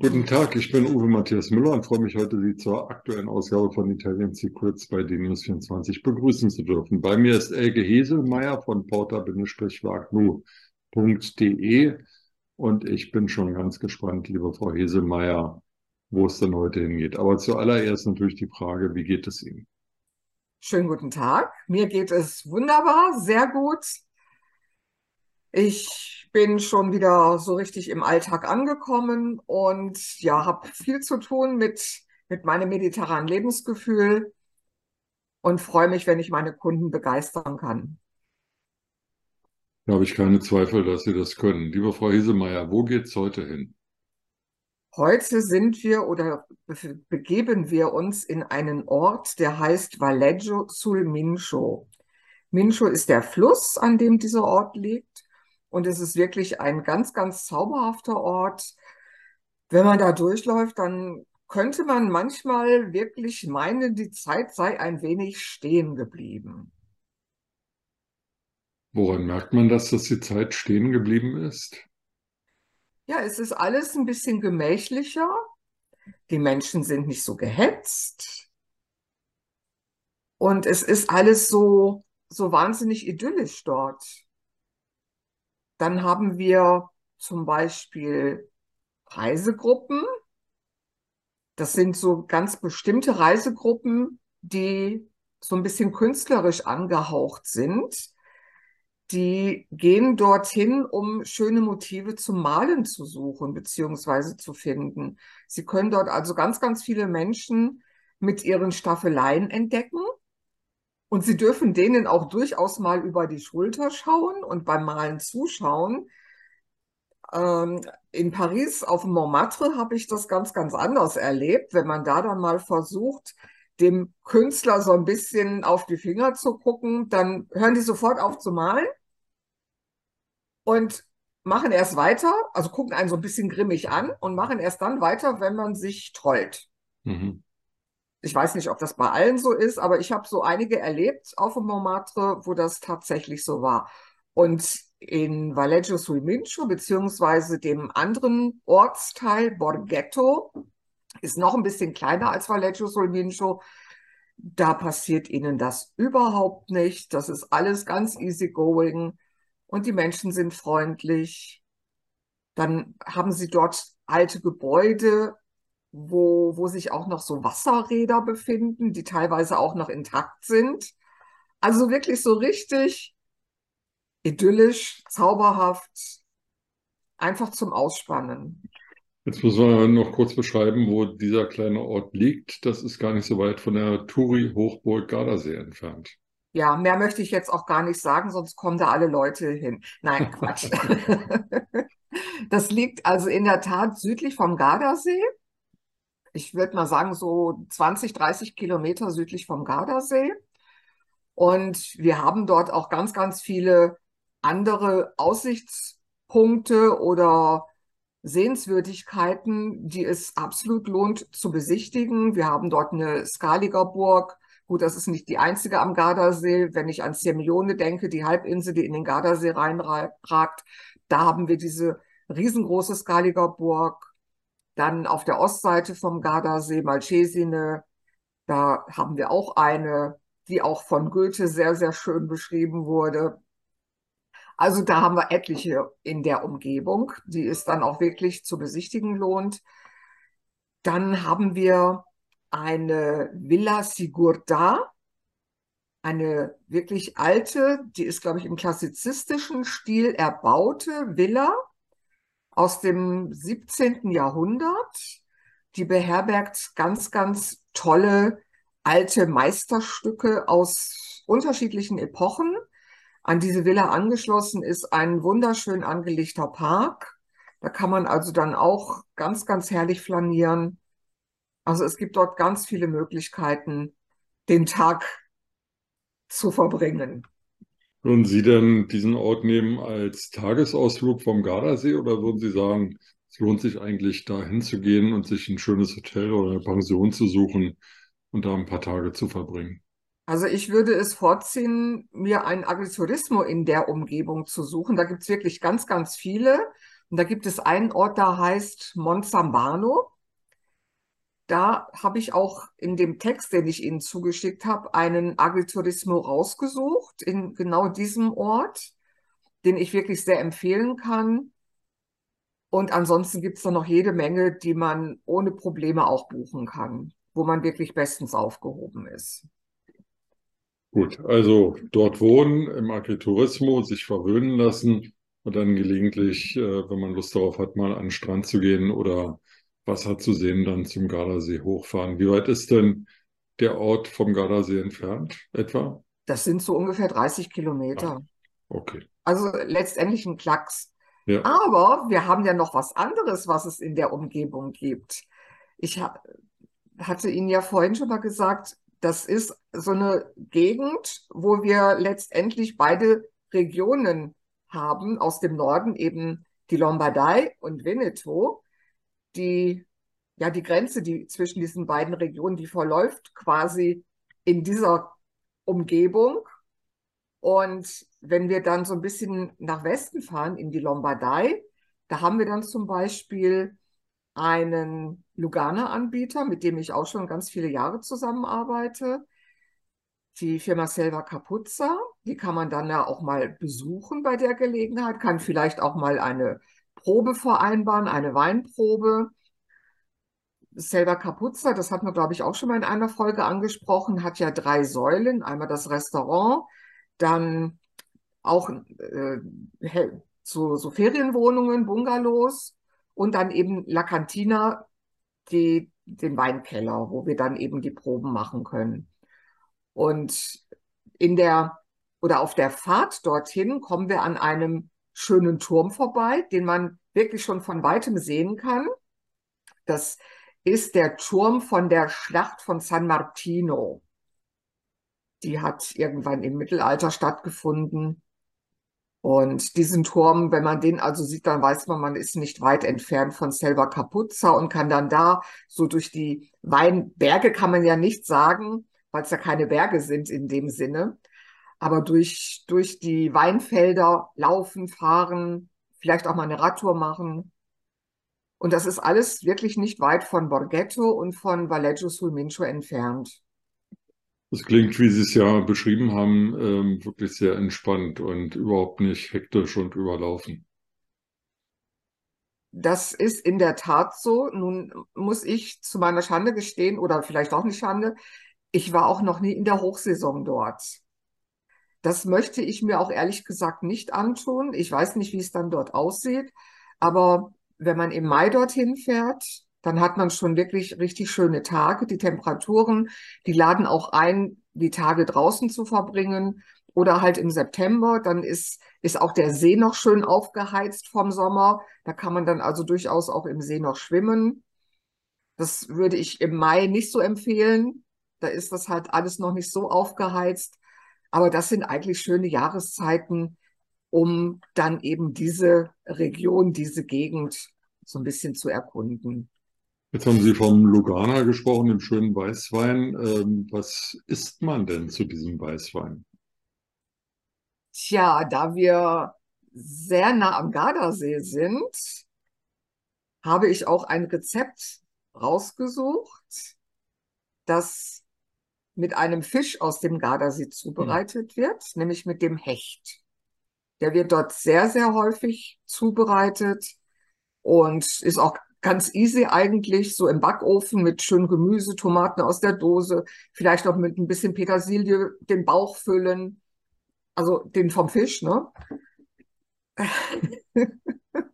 Guten Tag, ich bin Uwe Matthias Müller und freue mich heute, Sie zur aktuellen Ausgabe von Italian Secrets bei DNews24 begrüßen zu dürfen. Bei mir ist Elke Heselmeier von porter-wagnu.de und ich bin schon ganz gespannt, liebe Frau Heselmeier, wo es denn heute hingeht. Aber zuallererst natürlich die Frage, wie geht es Ihnen? Schönen guten Tag. Mir geht es wunderbar, sehr gut. Ich bin schon wieder so richtig im Alltag angekommen und ja, habe viel zu tun mit, mit meinem mediterranen Lebensgefühl und freue mich, wenn ich meine Kunden begeistern kann. Da habe ich keine Zweifel, dass Sie das können. Liebe Frau Hesemeyer, wo geht es heute hin? Heute sind wir oder begeben wir uns in einen Ort, der heißt Valleggio sul Mincio. Mincio ist der Fluss, an dem dieser Ort liegt. Und es ist wirklich ein ganz, ganz zauberhafter Ort. Wenn man da durchläuft, dann könnte man manchmal wirklich meinen, die Zeit sei ein wenig stehen geblieben. Woran merkt man das, dass die Zeit stehen geblieben ist? Ja, es ist alles ein bisschen gemächlicher. Die Menschen sind nicht so gehetzt. Und es ist alles so, so wahnsinnig idyllisch dort. Dann haben wir zum Beispiel Reisegruppen. Das sind so ganz bestimmte Reisegruppen, die so ein bisschen künstlerisch angehaucht sind. Die gehen dorthin, um schöne Motive zum Malen zu suchen beziehungsweise zu finden. Sie können dort also ganz, ganz viele Menschen mit ihren Staffeleien entdecken. Und sie dürfen denen auch durchaus mal über die Schulter schauen und beim Malen zuschauen. Ähm, in Paris auf Montmartre habe ich das ganz, ganz anders erlebt, wenn man da dann mal versucht, dem Künstler so ein bisschen auf die Finger zu gucken, dann hören die sofort auf zu malen und machen erst weiter, also gucken einen so ein bisschen grimmig an und machen erst dann weiter, wenn man sich trollt. Mhm. Ich weiß nicht, ob das bei allen so ist, aber ich habe so einige erlebt auf dem Montmartre, wo das tatsächlich so war. Und in Valleggio sul Mincio, beziehungsweise dem anderen Ortsteil Borghetto, ist noch ein bisschen kleiner als Valleggio sul Mincio. Da passiert ihnen das überhaupt nicht. Das ist alles ganz easy going und die Menschen sind freundlich. Dann haben sie dort alte Gebäude, wo, wo sich auch noch so Wasserräder befinden, die teilweise auch noch intakt sind. Also wirklich so richtig idyllisch, zauberhaft, einfach zum Ausspannen. Jetzt muss man noch kurz beschreiben, wo dieser kleine Ort liegt. Das ist gar nicht so weit von der Turi-Hochburg Gardasee entfernt. Ja, mehr möchte ich jetzt auch gar nicht sagen, sonst kommen da alle Leute hin. Nein, Quatsch. das liegt also in der Tat südlich vom Gardasee ich würde mal sagen, so 20, 30 Kilometer südlich vom Gardasee. Und wir haben dort auch ganz, ganz viele andere Aussichtspunkte oder Sehenswürdigkeiten, die es absolut lohnt zu besichtigen. Wir haben dort eine Skaliger Burg. Gut, das ist nicht die einzige am Gardasee. Wenn ich an Sirmione denke, die Halbinsel, die in den Gardasee reinragt, da haben wir diese riesengroße Skaliger Burg. Dann auf der Ostseite vom Gardasee Malcesine, da haben wir auch eine, die auch von Goethe sehr, sehr schön beschrieben wurde. Also da haben wir etliche in der Umgebung, die es dann auch wirklich zu besichtigen lohnt. Dann haben wir eine Villa Sigurda, eine wirklich alte, die ist, glaube ich, im klassizistischen Stil erbaute Villa aus dem 17. Jahrhundert. Die beherbergt ganz, ganz tolle alte Meisterstücke aus unterschiedlichen Epochen. An diese Villa angeschlossen ist ein wunderschön angelegter Park. Da kann man also dann auch ganz, ganz herrlich flanieren. Also es gibt dort ganz viele Möglichkeiten, den Tag zu verbringen. Würden Sie denn diesen Ort nehmen als Tagesausflug vom Gardasee oder würden Sie sagen, es lohnt sich eigentlich da hinzugehen und sich ein schönes Hotel oder eine Pension zu suchen und da ein paar Tage zu verbringen? Also ich würde es vorziehen, mir ein Agriturismo in der Umgebung zu suchen. Da gibt es wirklich ganz, ganz viele. Und da gibt es einen Ort, der heißt Monzambano. Da habe ich auch in dem Text, den ich Ihnen zugeschickt habe, einen Agriturismo rausgesucht, in genau diesem Ort, den ich wirklich sehr empfehlen kann. Und ansonsten gibt es da noch jede Menge, die man ohne Probleme auch buchen kann, wo man wirklich bestens aufgehoben ist. Gut, also dort wohnen, im Agriturismo, sich verwöhnen lassen und dann gelegentlich, äh, wenn man Lust darauf hat, mal an den Strand zu gehen oder Wasser zu sehen, dann zum Gardasee hochfahren. Wie weit ist denn der Ort vom Gardasee entfernt etwa? Das sind so ungefähr 30 Kilometer. Ah, okay. Also letztendlich ein Klacks. Ja. Aber wir haben ja noch was anderes, was es in der Umgebung gibt. Ich ha hatte Ihnen ja vorhin schon mal gesagt, das ist so eine Gegend, wo wir letztendlich beide Regionen haben, aus dem Norden eben die Lombardei und Veneto, die, ja, die Grenze, die zwischen diesen beiden Regionen, die verläuft quasi in dieser Umgebung. Und wenn wir dann so ein bisschen nach Westen fahren, in die Lombardei, da haben wir dann zum Beispiel einen Lugana-Anbieter, mit dem ich auch schon ganz viele Jahre zusammenarbeite. Die Firma Selva Capuzza, die kann man dann ja auch mal besuchen bei der Gelegenheit, kann vielleicht auch mal eine Probe vereinbaren, eine Weinprobe. Selva Capuzza, das hat man, glaube ich, auch schon mal in einer Folge angesprochen, hat ja drei Säulen. Einmal das Restaurant, dann auch äh, so, so Ferienwohnungen, Bungalows und dann eben La Cantina, die, den Weinkeller, wo wir dann eben die Proben machen können. Und in der oder auf der Fahrt dorthin kommen wir an einem schönen Turm vorbei, den man wirklich schon von weitem sehen kann. Das ist der Turm von der Schlacht von San Martino. Die hat irgendwann im Mittelalter stattgefunden. Und diesen Turm, wenn man den also sieht, dann weiß man, man ist nicht weit entfernt von Selva Capuzza und kann dann da so durch die Weinberge kann man ja nicht sagen, weil es ja keine Berge sind in dem Sinne, aber durch, durch die Weinfelder laufen, fahren, vielleicht auch mal eine Radtour machen. Und das ist alles wirklich nicht weit von Borghetto und von Valleggio sul Mincio entfernt. Das klingt, wie Sie es ja beschrieben haben, ähm, wirklich sehr entspannt und überhaupt nicht hektisch und überlaufen. Das ist in der Tat so. Nun muss ich zu meiner Schande gestehen, oder vielleicht auch nicht Schande, ich war auch noch nie in der Hochsaison dort. Das möchte ich mir auch ehrlich gesagt nicht antun. Ich weiß nicht, wie es dann dort aussieht, aber wenn man im Mai dorthin fährt, dann hat man schon wirklich richtig schöne Tage. Die Temperaturen, die laden auch ein, die Tage draußen zu verbringen oder halt im September. Dann ist, ist auch der See noch schön aufgeheizt vom Sommer. Da kann man dann also durchaus auch im See noch schwimmen. Das würde ich im Mai nicht so empfehlen. Da ist das halt alles noch nicht so aufgeheizt. Aber das sind eigentlich schöne Jahreszeiten, um dann eben diese Region, diese Gegend so ein bisschen zu erkunden. Jetzt haben Sie vom Lugana gesprochen, dem schönen Weißwein. Ähm, was isst man denn zu diesem Weißwein? Tja, da wir sehr nah am Gardasee sind, habe ich auch ein Rezept rausgesucht, das mit einem Fisch aus dem Gardasee zubereitet hm. wird, nämlich mit dem Hecht. Der wird dort sehr, sehr häufig zubereitet und ist auch ganz easy eigentlich, so im Backofen mit schönem Gemüse, Tomaten aus der Dose, vielleicht noch mit ein bisschen Petersilie den Bauch füllen, also den vom Fisch, ne?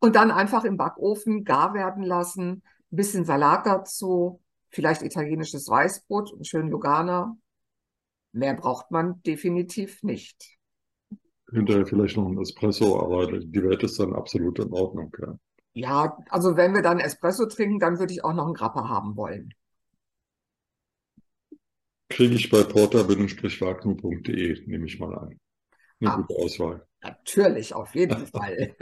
Und dann einfach im Backofen gar werden lassen, ein bisschen Salat dazu, vielleicht italienisches Weißbrot und schön Lugana. Mehr braucht man definitiv nicht. Hinterher vielleicht noch ein Espresso, aber die Welt ist dann absolut in Ordnung. Ja. Ja, also wenn wir dann Espresso trinken, dann würde ich auch noch einen Grappa haben wollen. Kriege ich bei porter-wagner.de, nehme ich mal an. Eine ah, gute Auswahl. Natürlich, auf jeden Fall.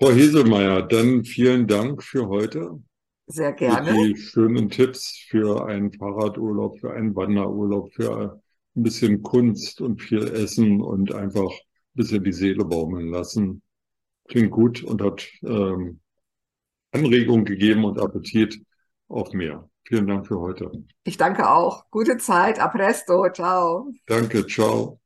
Frau Heselmeier, dann vielen Dank für heute. Sehr gerne. Die schönen Tipps für einen Fahrradurlaub, für einen Wanderurlaub, für ein bisschen Kunst und viel Essen und einfach ein bisschen die Seele baumeln lassen. klingt gut und hat ähm, Anregung gegeben und Appetit auf mehr. Vielen Dank für heute. Ich danke auch. Gute Zeit. A presto. Ciao. Danke. Ciao.